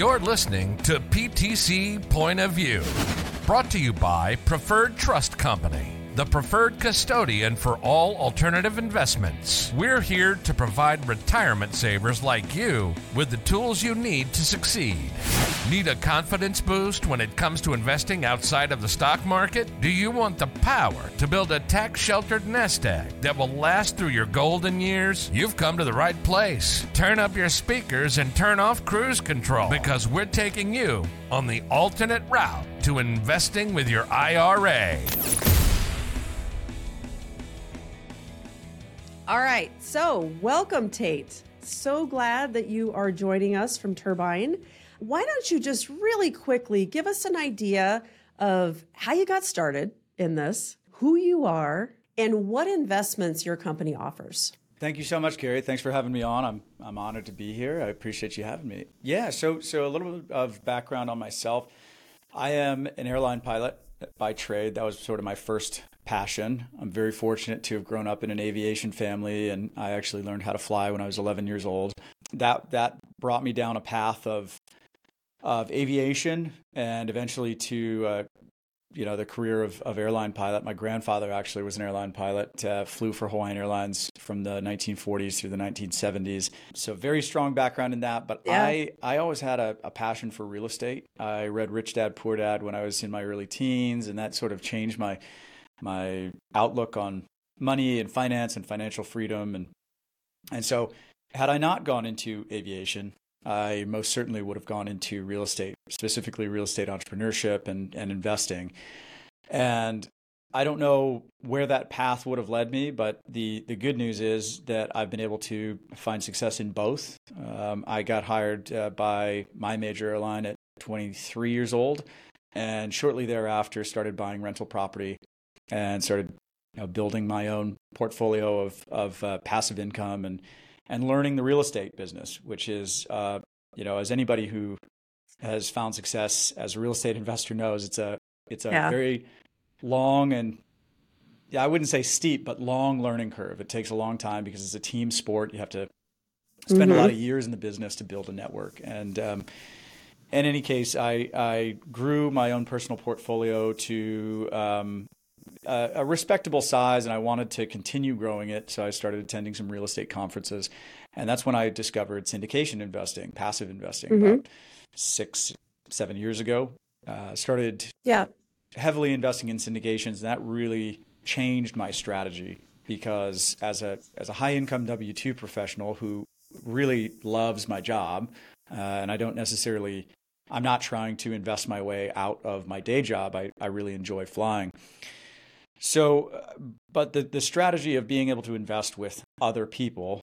You're listening to PTC Point of View, brought to you by Preferred Trust Company the preferred custodian for all alternative investments. We're here to provide retirement savers like you with the tools you need to succeed. Need a confidence boost when it comes to investing outside of the stock market? Do you want the power to build a tax sheltered nest egg that will last through your golden years? You've come to the right place. Turn up your speakers and turn off cruise control because we're taking you on the alternate route to investing with your IRA. All right, so welcome, Tait. So glad that you are joining us from Turbine. Why don't you just really quickly give us an idea of how you got started in this, who you are, and what investments your company offers? Thank you so much, Carrie. Thanks for having me on. I'm I'm honored to be here. I appreciate you having me. Yeah, so so a little bit of background on myself. I am an airline pilot by trade. That was sort of my first passion. I'm very fortunate to have grown up in an aviation family, and I actually learned how to fly when I was 11 years old. That that brought me down a path of of aviation, and eventually to uh, you know the career of, of airline pilot. My grandfather actually was an airline pilot, uh, flew for Hawaiian Airlines from the 1940s through the 1970s. So very strong background in that. But yeah. I I always had a, a passion for real estate. I read Rich Dad Poor Dad when I was in my early teens, and that sort of changed my my outlook on money and finance and financial freedom and and so had I not gone into aviation, I most certainly would have gone into real estate, specifically real estate entrepreneurship and, and investing. And I don't know where that path would have led me, but the, the good news is that I've been able to find success in both. Um, I got hired uh, by my major airline at 23 years old, and shortly thereafter started buying rental property and started you know, building my own portfolio of of uh, passive income and and learning the real estate business, which is uh, you know as anybody who has found success as a real estate investor knows, it's a it's a yeah. very long and yeah, I wouldn't say steep, but long learning curve. It takes a long time because it's a team sport. You have to spend mm-hmm. a lot of years in the business to build a network. And um, in any case, I, I grew my own personal portfolio to um, a, a respectable size, and I wanted to continue growing it. So I started attending some real estate conferences, and that's when I discovered syndication investing, passive investing, mm-hmm. about six, seven years ago. Uh, started yeah. heavily investing in syndications, and that really changed my strategy because as a as a high income W two professional who really loves my job, uh, and I don't necessarily I'm not trying to invest my way out of my day job. I, I really enjoy flying. So, uh, but the, the strategy of being able to invest with other people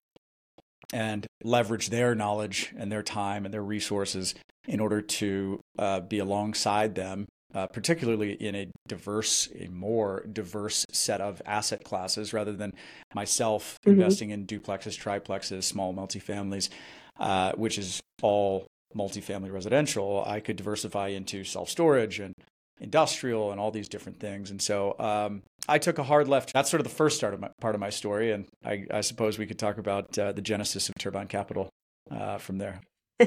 and leverage their knowledge and their time and their resources in order to uh, be alongside them, uh, particularly in a diverse, a more diverse set of asset classes, rather than myself mm-hmm. investing in duplexes, triplexes, small multifamilies, uh, which is all multifamily residential. I could diversify into self storage and industrial and all these different things. And so um, I took a hard left. That's sort of the first start of my, part of my story. And I, I suppose we could talk about uh, the genesis of Turbine Capital uh, from there.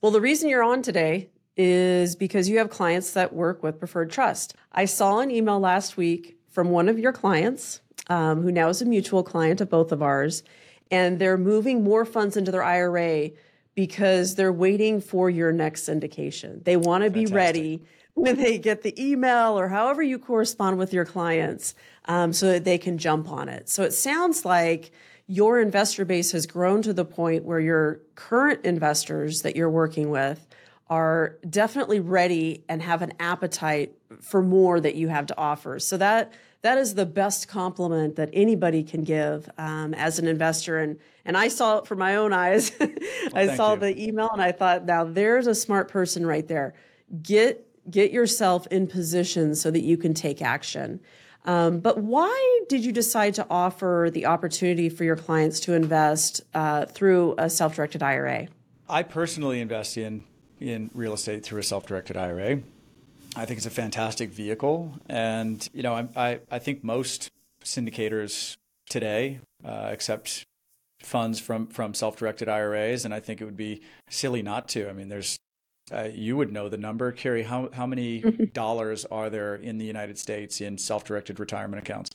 well, the reason you're on today is because you have clients that work with Preferred Trust. I saw an email last week from one of your clients, um, who now is a mutual client of both of ours, and they're moving more funds into their IRA because they're waiting for your next syndication. They want to be ready when they get the email or however you correspond with your clients um, so that they can jump on it. So it sounds like your investor base has grown to the point where your current investors that you're working with are definitely ready and have an appetite for more that you have to offer. So that that is the best compliment that anybody can give um, as an investor. And and I saw it for my own eyes. I saw you. the email and I thought, now there's a smart person right there. Get get yourself in position so that you can take action. Um, but why did you decide to offer the opportunity for your clients to invest uh, through a self-directed IRA? I personally invest in in real estate through a self-directed IRA. I think it's a fantastic vehicle, and you know, I I, I think most syndicators today, uh, except funds from from self-directed IRAs, and I think it would be silly not to. I mean, there's uh, you would know the number, Carrie. How how many dollars are there in the United States in self-directed retirement accounts?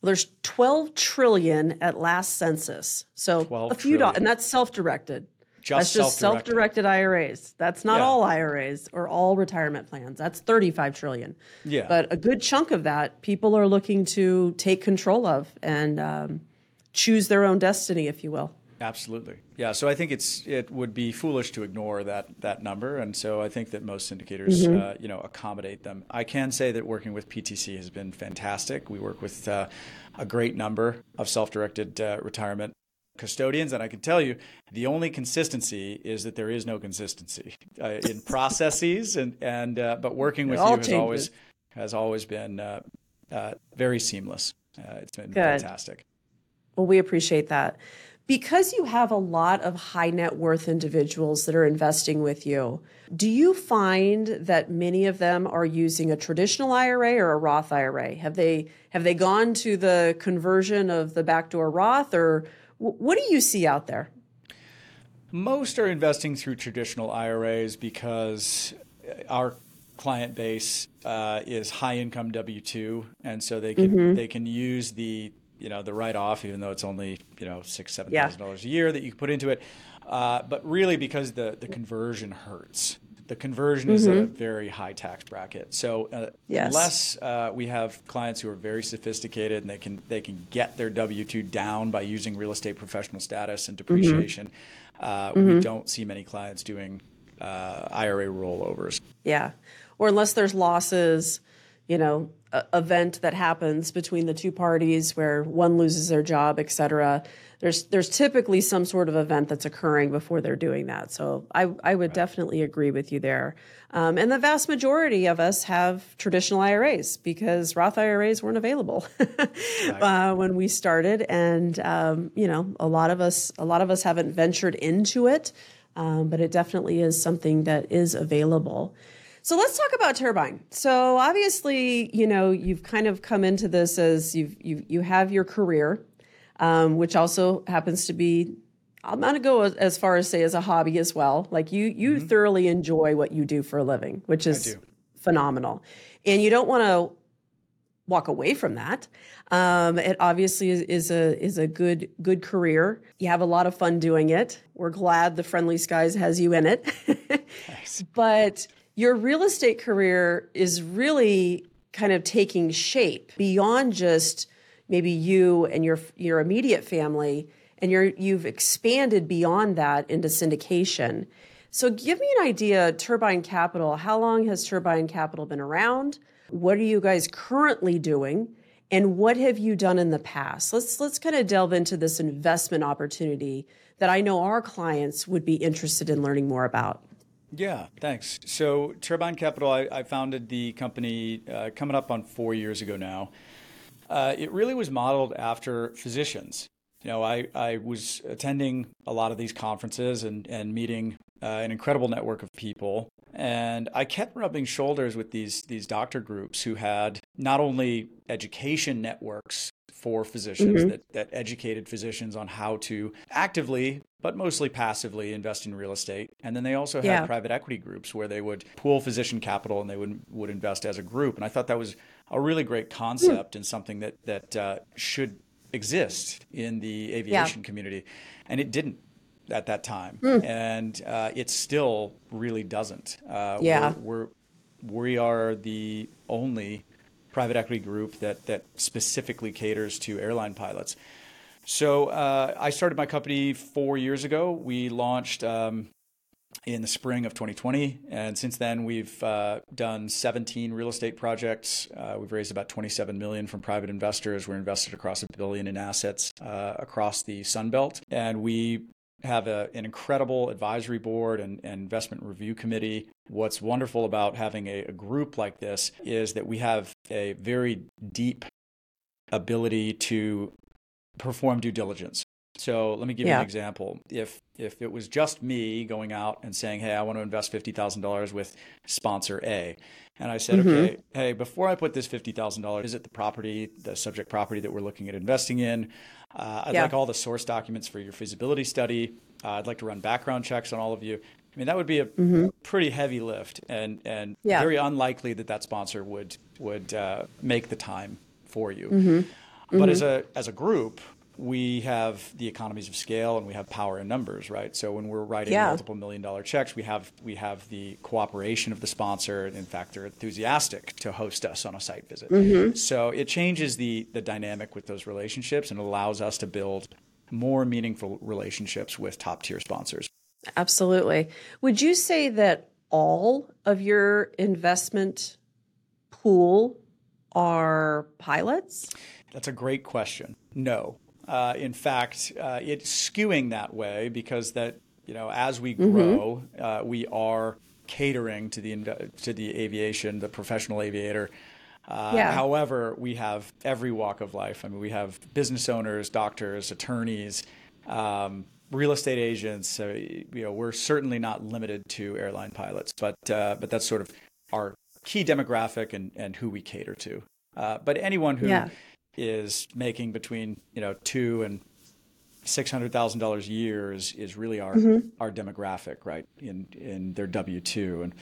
Well, there's 12 trillion at last census. So a few dollars, and that's self-directed. Just that's just self-directed. self-directed IRAs. That's not yeah. all IRAs or all retirement plans. That's 35 trillion. Yeah. But a good chunk of that, people are looking to take control of and um, choose their own destiny, if you will. Absolutely. Yeah. So I think it's it would be foolish to ignore that that number, and so I think that most syndicators, mm-hmm. uh, you know, accommodate them. I can say that working with PTC has been fantastic. We work with uh, a great number of self-directed uh, retirement custodians, and I can tell you the only consistency is that there is no consistency uh, in processes, and and uh, but working with you has always has always been uh, very seamless. it's been Good. fantastic. Well, we appreciate that because you have a lot of high net worth individuals that are investing with you, do you find that many of them are using a traditional IRA or a Roth IRA? Have they have they gone to the conversion of the backdoor Roth or what do you see out there? Most are investing through traditional IRAs because our client base uh, is high income W two, and so they can mm-hmm. they can use the you know the write off, even though it's only you know six seven thousand yeah. dollars a year that you put into it. Uh, but really, because the the conversion hurts. The conversion mm-hmm. is a mm-hmm. very high tax bracket. So uh, yes. unless uh, we have clients who are very sophisticated and they can they can get their W two down by using real estate professional status and mm-hmm. depreciation, mm-hmm. we don't see many clients doing uh, IRA rollovers. Yeah, or unless there's losses you know, event that happens between the two parties where one loses their job, et cetera. There's there's typically some sort of event that's occurring before they're doing that. So I I would right. definitely agree with you there. Um, and the vast majority of us have traditional IRAs because Roth IRAs weren't available right. uh, when we started, and um, you know a lot of us a lot of us haven't ventured into it, um, but it definitely is something that is available. So let's talk about turbine. So obviously, you know, you've kind of come into this as you've you you have your career, um, which also happens to be. I'm going to go as far as say as a hobby as well. Like you, you mm-hmm. thoroughly enjoy what you do for a living, which is phenomenal, and you don't want to walk away from that. Um, it obviously is, is, a is a good good career. You have a lot of fun doing it. We're glad the Friendly Skies has you in it. nice. But your real estate career is really kind of taking shape beyond just maybe you and your your immediate family and you're you've expanded beyond that into syndication. So give me an idea Turbine Capital, how long has Turbine Capital been around? What are you guys currently doing? And what have you done in the past? Let's let's kind of delve into this investment opportunity that I know our clients would be interested in learning more about. Yeah, thanks. So, Turbine Capital, I, I founded the company uh, coming up on four years ago now. Uh, it really was modeled after physicians. You know, I, I was attending a lot of these conferences and, and meeting uh, an incredible network of people. And I kept rubbing shoulders with these, these doctor groups who had not only education networks for physicians mm-hmm. that, that educated physicians on how to actively but mostly passively invest in real estate. And then they also had yeah. private equity groups where they would pool physician capital and they would would invest as a group. And I thought that was a really great concept mm. and something that that uh, should exist in the aviation yeah. community. And it didn't at that time, mm. and uh, it still really doesn't. Uh, yeah, we're, we're we are the only private equity group that that specifically caters to airline pilots. So uh, I started my company four years ago. We launched um, in the spring of 2020, and since then we've uh, done 17 real estate projects. Uh, we've raised about 27 million from private investors. We're invested across a billion in assets uh, across the Sun Belt, and we have a, an incredible advisory board and, and, investment review committee. What's wonderful about having a, a group like this is that we have a very deep ability to perform due diligence. So let me give you an example. If if it was just me going out and saying, "Hey, I want to invest fifty thousand dollars with sponsor A," and I said, "Okay, hey, before I put this fifty thousand dollars, is it the property, the subject property that we're looking at investing in. Uh, I'd Yeah. like all the source documents for your feasibility study. Uh, I'd like to run background checks on all of you." I mean, that would be a pretty heavy lift, and and Yeah. very unlikely that that sponsor would would uh, make the time for you. Mm-hmm. But as a as a group, we have the economies of scale and we have power in numbers, right? So when we're writing Yeah. multiple million dollar checks, we have we have the cooperation of the sponsor, and in fact, they're enthusiastic to host us on a site visit. Mm-hmm. So it changes the the dynamic with those relationships and allows us to build more meaningful relationships with top tier sponsors. Absolutely. Would you say that all of your investment pool are pilots? That's a great question. No. Uh, in fact, uh, it's skewing that way because that you know as we grow, uh, we are catering to the to the aviation, the professional aviator. Uh, Yeah. However, we have every walk of life. I mean, we have business owners, doctors, attorneys, um, real estate agents. So, you know, we're certainly not limited to airline pilots, but uh, but that's sort of our key demographic and, and who we cater to. Uh, but anyone who is making between you know two and six hundred thousand dollars a year is, is really our Mm-hmm. our demographic, right? In in their W two, and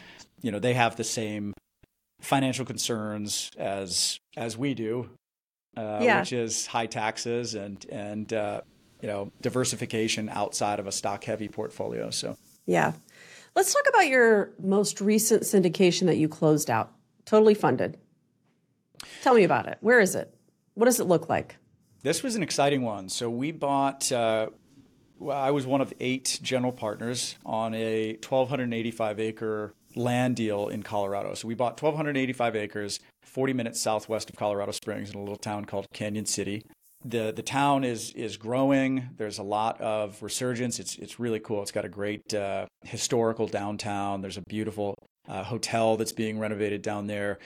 you know they have the same financial concerns as as we do, uh, Yeah. which is high taxes and and uh, you know diversification outside of a stock heavy portfolio. So Yeah. Let's talk about your most recent syndication that you closed out, totally funded. Tell me about it. Where is it? What does it look like? This was an exciting one. So we bought. Uh, well, I was one of eight general partners on a 1,285 acre land deal in Colorado. So we bought 1,285 acres, 40 minutes southwest of Colorado Springs, in a little town called Cañon City. the The town is is growing. There's a lot of resurgence. It's it's really cool. It's got a great uh, historical downtown. There's a beautiful uh, hotel that's being renovated down there,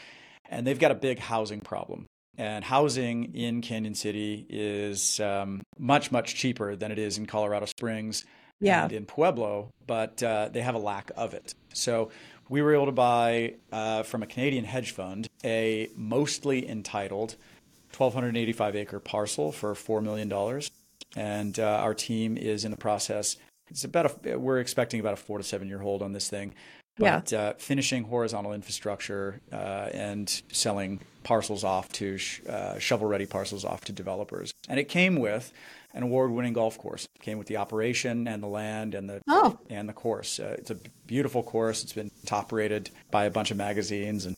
and they've got a big housing problem. And housing in Cañon City is um, much, much cheaper than it is in Colorado Springs Yeah. and in Pueblo, but uh, they have a lack of it. So we were able to buy uh, from a Canadian hedge fund a mostly entitled 1,285 acre parcel for $4 million. And uh, our team is in the process. It's about a, we're expecting about a four to seven year hold on this thing Yeah. but uh, finishing horizontal infrastructure uh, and selling parcels off to sh- uh, shovel-ready parcels off to developers. And it came with an award-winning golf course. It came with the operation and the land and the Oh. and the course. Uh, it's a beautiful course. It's been top-rated by a bunch of magazines, and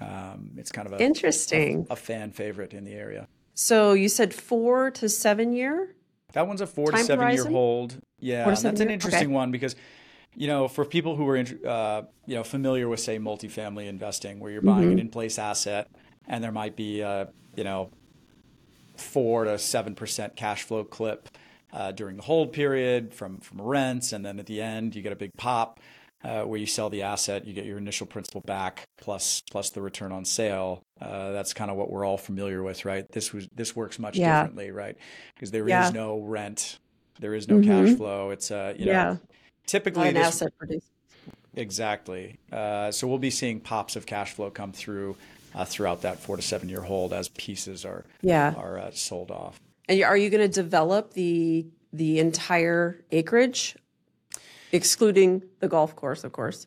um, it's kind of a, Interesting. a fan favorite in the area. So you said four to seven year? That one's a four Time to seven horizon? year hold. Yeah, Four to and seven that's an interesting Okay. one because, you know, for people who are uh, you know familiar with say multifamily investing, where you're buying Mm-hmm. an in place asset and there might be a you know four to seven percent cash flow clip uh, during the hold period from from rents, and then at the end you get a big pop. Uh, where you sell the asset, you get your initial principal back plus plus the return on sale. Uh, that's kind of what we're all familiar with, right? This was this works much Yeah. differently, right? Because there is Yeah. no rent, there is no cash flow. It's uh, you know, Yeah. typically An this, asset producer. exactly. Uh, so we'll be seeing pops of cash flow come through uh, throughout that four to seven year hold as pieces are Yeah. are uh, sold off. And are you going to develop the the entire acreage, excluding the golf course, of course?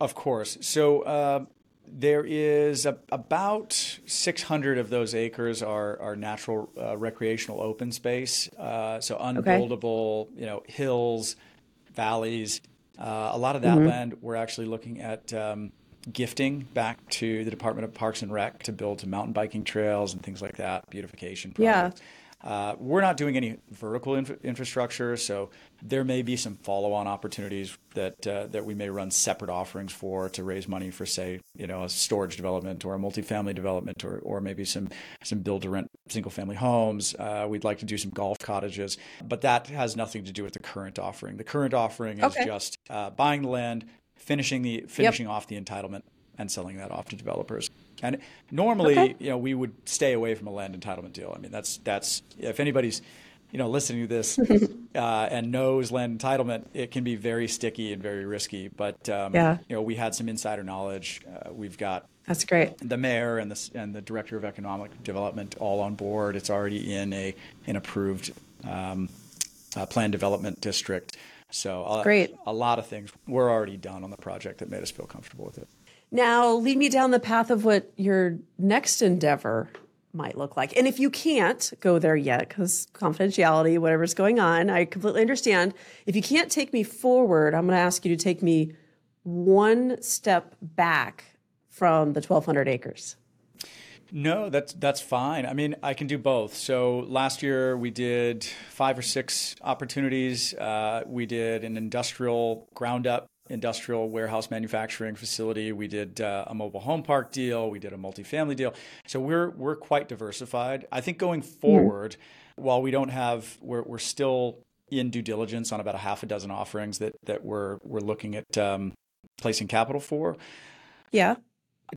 Of course. So uh, there is a, about 600 of those acres are, are natural uh, recreational open space. Uh, so unbuildable, you know, hills, valleys. Uh, a lot of that land we're actually looking at um, gifting back to the Department of Parks and Rec to build some mountain biking trails and things like that, beautification Yeah. Uh, we're not doing any vertical inf- infrastructure, so there may be some follow-on opportunities that uh, that we may run separate offerings for to raise money for, say, you know, a storage development or a multifamily development, or or maybe some some build-to-rent single-family homes. Uh, we'd like to do some golf cottages, but that has nothing to do with the current offering. The current offering is Okay. just uh, buying the land, finishing the finishing off the entitlement, and selling that off to developers. And normally, Okay. you know, we would stay away from a land entitlement deal. I mean, that's that's if anybody's you know, listening to this uh, and knows land entitlement, it can be very sticky and very risky. But um, yeah. you know, we had some insider knowledge. Uh, we've got that's great. The mayor and the and the director of economic development all on board. It's already in a an approved um, uh, plan development district. So a, great. A lot of things were already done on the project that made us feel comfortable with it. Now, lead me down the path of what your next endeavor might look like. And if you can't go there yet, because confidentiality, whatever's going on, I completely understand. If you can't take me forward, I'm going to ask you to take me one step back from the 1,200 acres. No, that's that's fine. I mean, I can do both. So last year we did five or six opportunities. Uh, we did an industrial ground up industrial warehouse manufacturing facility. We did uh, a mobile home park deal. We did a multifamily deal. So we're we're quite diversified. I think going forward, mm-hmm. while we don't have, we're we're still in due diligence on about a half a dozen offerings that that we're we're looking at um, placing capital for. Yeah.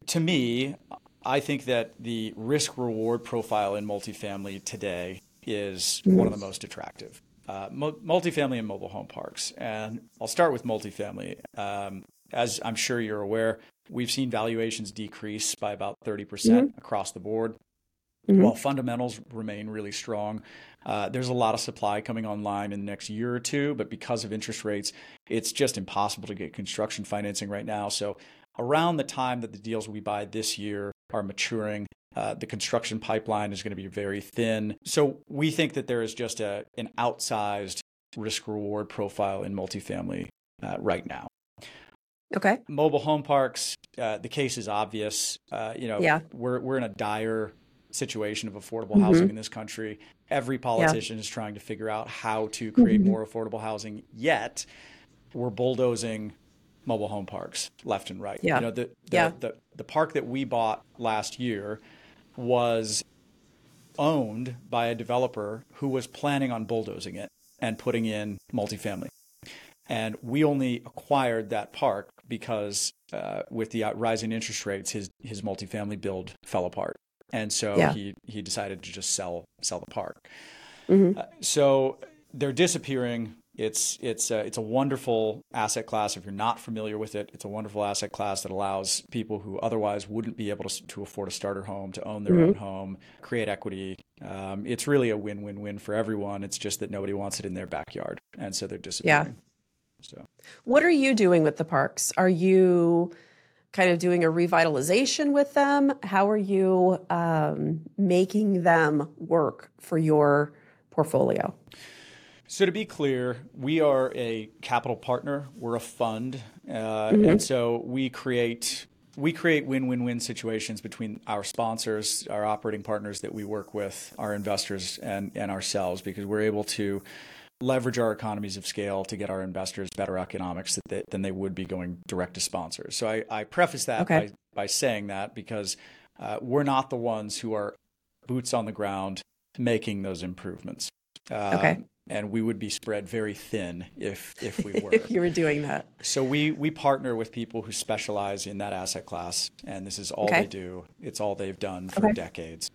To me, I think that the risk reward profile in multifamily today is mm-hmm. one of the most attractive uh, multifamily and mobile home parks. And I'll start with multifamily. Um, as I'm sure you're aware, we've seen valuations decrease by about 30% mm hmm across the board. Mm-hmm. While fundamentals remain really strong, uh, there's a lot of supply coming online in the next year or two, but because of interest rates, it's just impossible to get construction financing right now. So, around the time that the deals we buy this year are maturing, uh, the construction pipeline is going to be very thin. So we think that there is just a, an outsized risk reward profile in multifamily uh, right now. Okay. Mobile home parks, uh, the case is obvious. Uh, you know, yeah. we're, we're in a dire situation of affordable mm-hmm. housing in this country. Every politician yeah. is trying to figure out how to create mm-hmm. more affordable housing, yet we're bulldozing mobile home parks left and right. Yeah. You know, the, the, yeah. the, the park that we bought last year was owned by a developer who was planning on bulldozing it and putting in multifamily. And we only acquired that park because uh, with the rising interest rates, his his multifamily build fell apart, and so yeah. he he decided to just sell sell the park. Mm-hmm. Uh, so they're disappearing it's it's a, it's a wonderful asset class. If you're not familiar with it, it's a wonderful asset class that allows people who otherwise wouldn't be able to, to afford a starter home to own their mm-hmm. own home, create equity. Um, it's really a win-win-win for everyone. It's just that nobody wants it in their backyard, and so they're disappearing. Yeah. So, what are you doing with the parks? Are you kind of doing a revitalization with them? How are you um, making them work for your portfolio? So to be clear, we are a capital partner. We're a fund, uh, mm-hmm. and so we create we create win-win-win situations between our sponsors, our operating partners that we work with, our investors, and and ourselves because we're able to leverage our economies of scale to get our investors better economics they, than they would be going direct to sponsors. So I, I preface that okay. by, by saying that because uh, we're not the ones who are boots on the ground making those improvements. Uh, okay and we would be spread very thin if if we were. if you were doing that. So we we partner with people who specialize in that asset class, and this is all okay. they do. It's all they've done for okay. decades,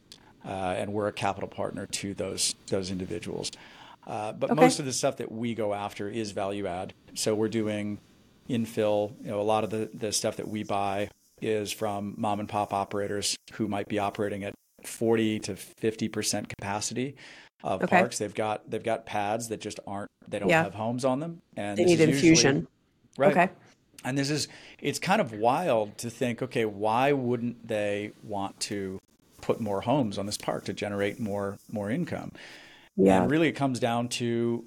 uh, and we're a capital partner to those those individuals. Uh, but okay. most of the stuff that we go after is value add. So we're doing infill. You know, a lot of the the stuff that we buy is from mom and pop operators who might be operating at 40 to 50 percent capacity of okay. parks. They've got they've got pads that just aren't they don't yeah. have homes on them, and they need infusion. Usually, right. Okay. And this is it's kind of wild to think. Okay, why wouldn't they want to put more homes on this park to generate more more income? Yeah. And really, it comes down to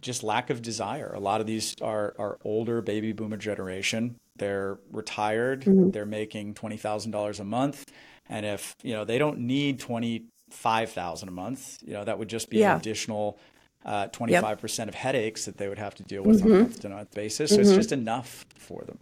just lack of desire. A lot of these are are older baby boomer generation. They're retired. Mm-hmm. They're making twenty thousand dollars a month, and if you know they don't need twenty five thousand a month. You know, that would just be yeah. an additional uh, twenty five percent of headaches that they would have to deal with mm-hmm. on a month to month basis. So mm-hmm. it's just enough for them.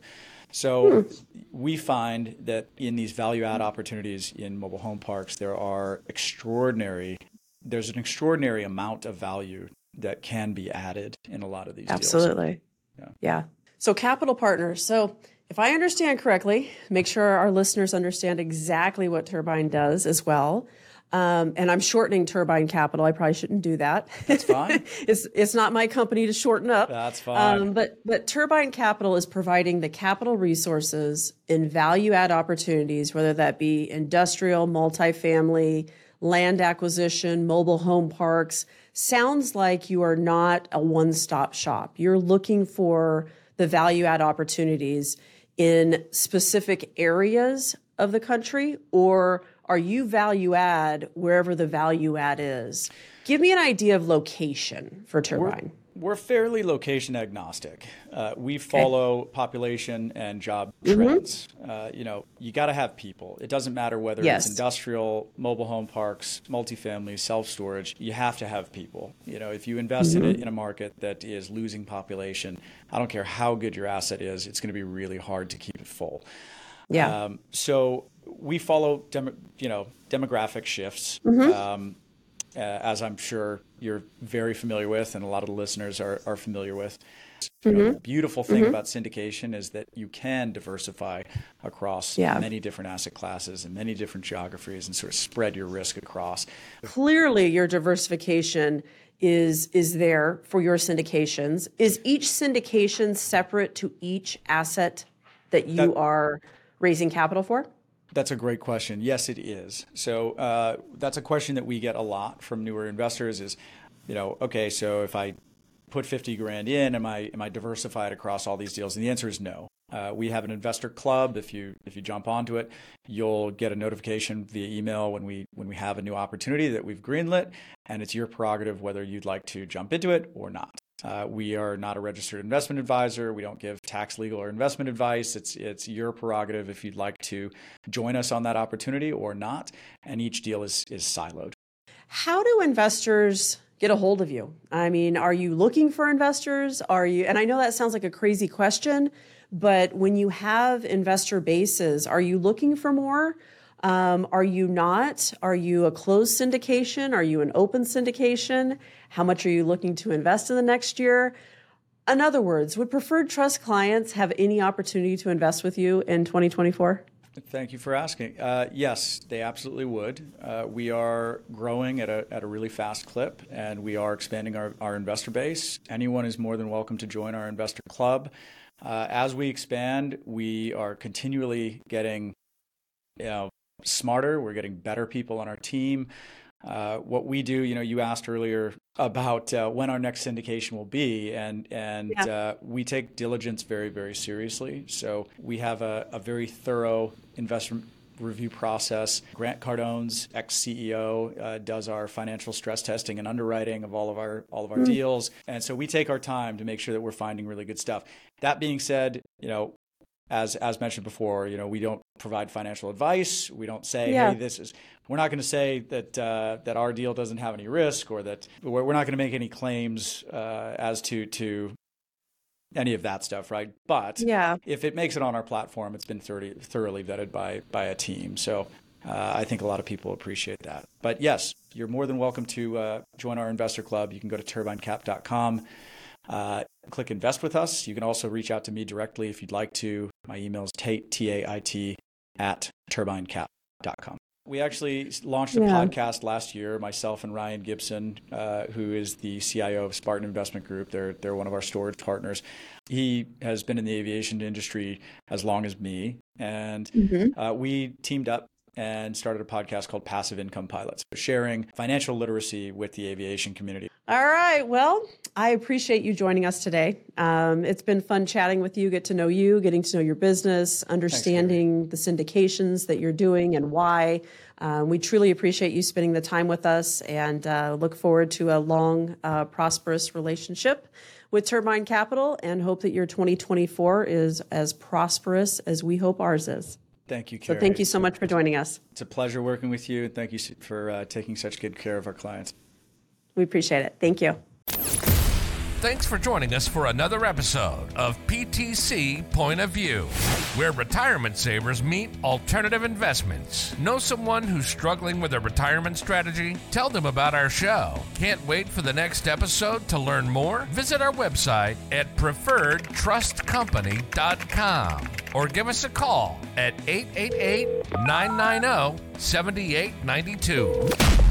So hmm. we find that in these value add opportunities in mobile home parks, there are extraordinary. There's an extraordinary amount of value that can be added in a lot of these. Absolutely. Yeah. yeah. So capital partners. So if I understand correctly, make sure our listeners understand exactly what Turbine does as well. Um, and I'm shortening Turbine Capital. I probably shouldn't do that. That's fine. it's it's not my company to shorten up. That's fine. Um, but but Turbine Capital is providing the capital resources and value add opportunities, whether that be industrial, multifamily, land acquisition, mobile home parks. Sounds like you are not a one stop shop. You're looking for the value add opportunities in specific areas of the country or are you value add wherever the value add is? Give me an idea of location for turbine. We're, we're fairly location agnostic. Uh, we follow okay. population and job mm-hmm. trends. Uh, you know, you got to have people. It doesn't matter whether yes. it's industrial, mobile home parks, multifamily, self storage. You have to have people. You know, if you invest mm-hmm. in, a, in a market that is losing population, I don't care how good your asset is, it's going to be really hard to keep it full. Yeah. Um, so we follow, dem- you know, demographic shifts, mm-hmm. um, uh, as I'm sure you're very familiar with, and a lot of the listeners are, are familiar with. You know, mm-hmm. the beautiful thing mm-hmm. about syndication is that you can diversify across yeah. many different asset classes and many different geographies and sort of spread your risk across. Clearly, your diversification is is there for your syndications. Is each syndication separate to each asset that you that, are raising capital for? That's a great question. Yes, it is. So uh, that's a question that we get a lot from newer investors. Is you know, okay, so if I put 50 grand in, am I am I diversified across all these deals? And the answer is no. Uh, we have an investor club. If you if you jump onto it, you'll get a notification via email when we when we have a new opportunity that we've greenlit, and it's your prerogative whether you'd like to jump into it or not. Uh, we are not a registered investment advisor. We don't give tax, legal, or investment advice. It's it's your prerogative if you'd like to join us on that opportunity or not. And each deal is is siloed. How do investors get a hold of you? I mean, are you looking for investors? Are you? And I know that sounds like a crazy question, but when you have investor bases, are you looking for more? Um, are you not? Are you a closed syndication? Are you an open syndication? How much are you looking to invest in the next year? In other words, would preferred trust clients have any opportunity to invest with you in 2024? Thank you for asking. Uh, yes, they absolutely would. Uh, we are growing at a, at a really fast clip and we are expanding our, our investor base. Anyone is more than welcome to join our investor club. Uh, as we expand, we are continually getting you know, smarter. We're getting better people on our team. Uh, what we do, you know, you asked earlier about uh, when our next syndication will be, and and yeah. uh, we take diligence very very seriously. So we have a, a very thorough investment review process. Grant Cardone's ex CEO uh, does our financial stress testing and underwriting of all of our all of our mm. deals, and so we take our time to make sure that we're finding really good stuff. That being said, you know, as as mentioned before, you know, we don't provide financial advice. We don't say, yeah. hey, this is. We're not going to say that uh, that our deal doesn't have any risk, or that we're, we're not going to make any claims uh, as to to any of that stuff, right? But yeah. if it makes it on our platform, it's been thoroughly, thoroughly vetted by by a team. So uh, I think a lot of people appreciate that. But yes, you're more than welcome to uh, join our investor club. You can go to turbinecap.com. Uh, click invest with us. You can also reach out to me directly if you'd like to. My email is tait, T-A-I-T, at turbinecap.com. We actually launched a yeah. podcast last year, myself and Ryan Gibson, uh, who is the CIO of Spartan Investment Group. They're, they're one of our storage partners. He has been in the aviation industry as long as me. And mm-hmm. uh, we teamed up and started a podcast called Passive Income Pilots, sharing financial literacy with the aviation community. All right. Well, I appreciate you joining us today. Um, it's been fun chatting with you, get to know you, getting to know your business, understanding Thanks, the syndications that you're doing and why. Um, we truly appreciate you spending the time with us and uh, look forward to a long, uh, prosperous relationship with Turbine Capital and hope that your 2024 is as prosperous as we hope ours is. Thank you, Carrie. So thank you so much for joining us. It's a pleasure working with you. And thank you for uh, taking such good care of our clients. We appreciate it. Thank you. Thanks for joining us for another episode of PTC Point of View, where retirement savers meet alternative investments. Know someone who's struggling with a retirement strategy? Tell them about our show. Can't wait for the next episode to learn more? Visit our website at preferredtrustcompany.com. or give us a call at 888 990 7892.